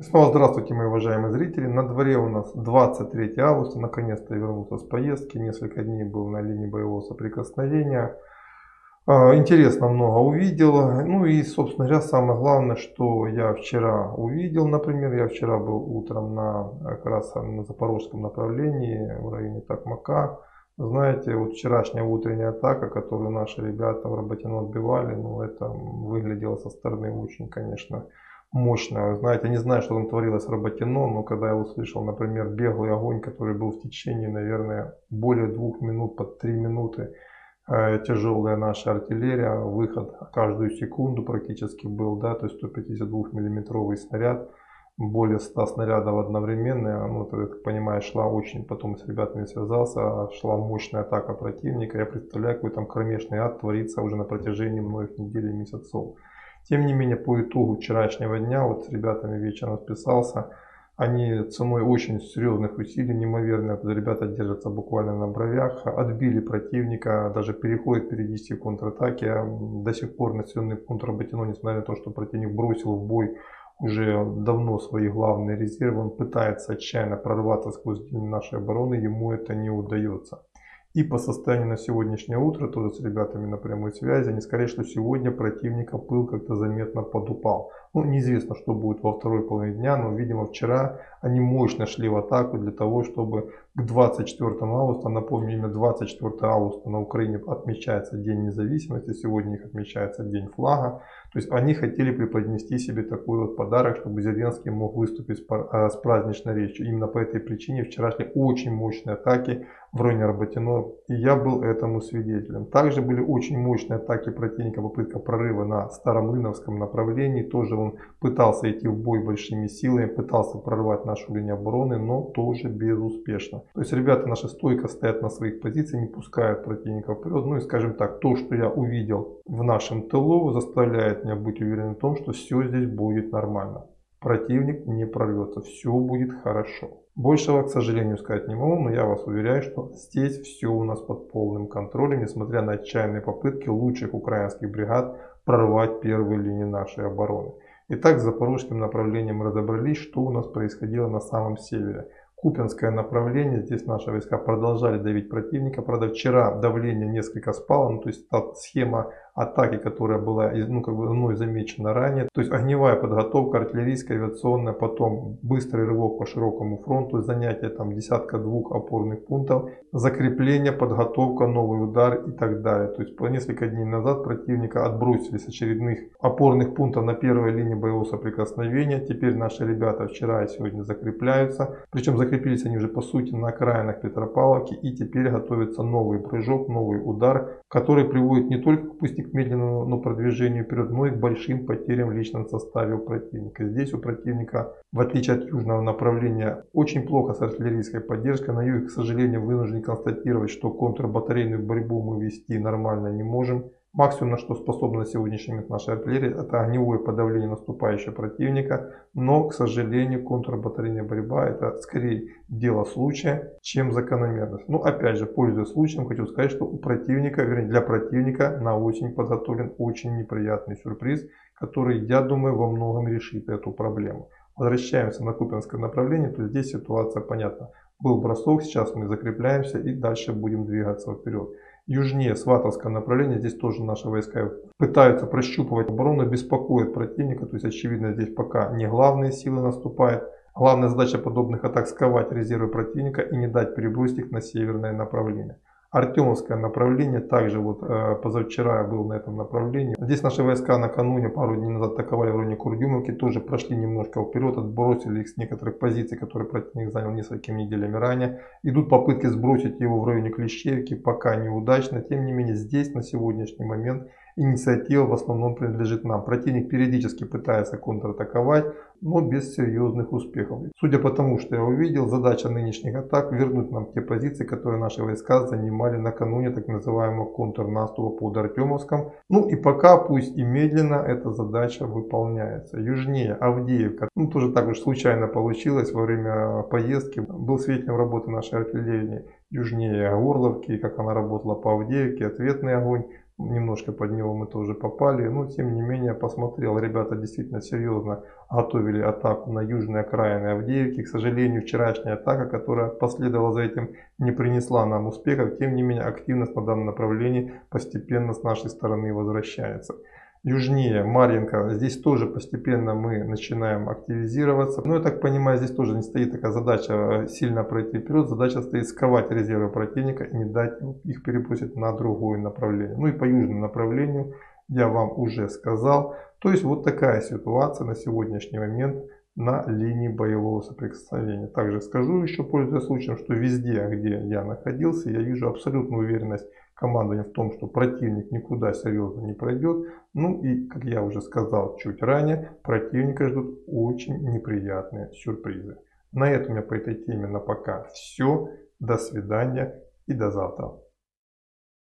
Снова здравствуйте, мои уважаемые зрители. На дворе у нас 23 августа. Наконец-то я вернулся с поездки. Несколько дней был на линии боевого соприкосновения. А, интересно много увидел. Ну и, собственно говоря, самое главное, что я вчера увидел, например, я вчера был утром на, как раз на запорожском направлении в районе Такмака. Знаете, вот вчерашняя утренняя атака, которую наши ребята в Работино отбивали, ну это выглядело со стороны очень, конечно, мощная. Знаете, не знаю, что там творилось в Работино, но когда я услышал, например, беглый огонь, который был в течение, наверное, более двух минут, под три минуты, э, тяжелая наша артиллерия, выход каждую секунду практически был, да, то есть 152 миллиметровый снаряд, более 100 снарядов одновременно, ну, ты, как понимаешь, шла очень, потом с ребятами связался, шла мощная атака противника, я представляю, какой там кромешный ад творится уже на протяжении многих недель и месяцев. Тем не менее, по итогу вчерашнего дня, вот с ребятами вечером списался, они ценой очень серьезных усилий, неимоверно, ребята держатся буквально на бровях, отбили противника, даже переходит периодически контратаки. До сих пор населенный пункт Работино, несмотря на то, что противник бросил в бой уже давно свои главные резервы, он пытается отчаянно прорваться сквозь нашей обороны, ему это не удается. И по состоянию на сегодняшнее утро, тоже с ребятами на прямой связи, они сказали, что сегодня противника пыл как-то заметно подупал. Ну, неизвестно, что будет во второй половине дня, но, видимо, вчера они мощно шли в атаку для того, чтобы к 24 августа, напомню, именно 24 августа на Украине отмечается День независимости, сегодня их отмечается День флага. То есть они хотели преподнести себе такой вот подарок, чтобы Зеленский мог выступить с а, праздничной речью. Именно по этой причине вчерашние очень мощные атаки в районе Работино, и я был этому свидетелем. Также были очень мощные атаки противника, попытка прорыва на Старомлыновском направлении. Тоже он пытался идти в бой большими силами, пытался прорвать нашу линию обороны, но тоже безуспешно. То есть ребята наши стойко стоят на своих позициях, не пускают противника вперед. Ну и скажем так, то, что я увидел в нашем тылу, заставляет меня быть уверенным в том, что все здесь будет нормально. Противник не прорвется, все будет хорошо. Большего, к сожалению, сказать не могу, но я вас уверяю, что здесь все у нас под полным контролем, несмотря на отчаянные попытки лучших украинских бригад прорвать первые линии нашей обороны. Итак, с запорожским направлением разобрались, что у нас происходило на самом севере. Купинское направление, здесь наши войска продолжали давить противника. Правда, вчера давление несколько спало, ну, то есть та схема атаки, которая была ну, как бы мной замечена ранее. То есть огневая подготовка, артиллерийская, авиационная, потом быстрый рывок по широкому фронту, занятие там десятка двух опорных пунктов, закрепление, подготовка, новый удар и так далее. То есть по несколько дней назад противника отбросили с очередных опорных пунктов на первой линии боевого соприкосновения. Теперь наши ребята вчера и сегодня закрепляются. Причем закрепились они уже по сути на окраинах Петропавловки и теперь готовится новый прыжок, новый удар, который приводит не только к пусть к медленному но продвижению вперед, но и к большим потерям в личном составе у противника. Здесь у противника, в отличие от южного направления, очень плохо с артиллерийской поддержкой. На юге, к сожалению, вынужден констатировать, что контрбатарейную борьбу мы вести нормально не можем. Максимум, на что способна на сегодняшний момент наша артиллерия, это огневое подавление наступающего противника. Но, к сожалению, контрбатарейная борьба это скорее дело случая, чем закономерность. Но, опять же, пользуясь случаем, хочу сказать, что у противника, вернее, для противника на осень подготовлен очень неприятный сюрприз, который, я думаю, во многом решит эту проблему. Возвращаемся на Купинское направление, то здесь ситуация понятна. Был бросок, сейчас мы закрепляемся и дальше будем двигаться вперед южнее Сватовского направления. Здесь тоже наши войска пытаются прощупывать оборону, беспокоит противника. То есть очевидно здесь пока не главные силы наступают. Главная задача подобных атак сковать резервы противника и не дать перебросить их на северное направление. Артемовское направление, также вот э, позавчера я был на этом направлении. Здесь наши войска накануне, пару дней назад атаковали в районе Курдюмовки, тоже прошли немножко вперед, отбросили их с некоторых позиций, которые противник занял несколькими неделями ранее. Идут попытки сбросить его в районе Клещевки, пока неудачно. Тем не менее, здесь на сегодняшний момент инициатива в основном принадлежит нам. Противник периодически пытается контратаковать, но без серьезных успехов. Судя по тому, что я увидел, задача нынешних атак вернуть нам те позиции, которые наши войска занимали накануне так называемого контрнаступа под Артемовском. Ну и пока, пусть и медленно, эта задача выполняется. Южнее Авдеевка, ну тоже так уж случайно получилось во время поездки, был свидетелем работы нашей артиллерии южнее Орловки, как она работала по Авдеевке, ответный огонь. Немножко под него мы тоже попали. Но тем не менее посмотрел, ребята действительно серьезно готовили атаку на южной окраины Авдеевки. К сожалению, вчерашняя атака, которая последовала за этим, не принесла нам успехов. Тем не менее, активность на данном направлении постепенно с нашей стороны возвращается южнее Марьинка, здесь тоже постепенно мы начинаем активизироваться. Но я так понимаю, здесь тоже не стоит такая задача э, сильно пройти вперед. Задача стоит сковать резервы противника и не дать их перепустить на другое направление. Ну и по южному направлению я вам уже сказал. То есть вот такая ситуация на сегодняшний момент на линии боевого соприкосновения. Также скажу еще, пользуясь случаем, что везде, где я находился, я вижу абсолютную уверенность командования в том, что противник никуда серьезно не пройдет. Ну и, как я уже сказал чуть ранее, противника ждут очень неприятные сюрпризы. На этом у меня по этой теме на пока все. До свидания и до завтра.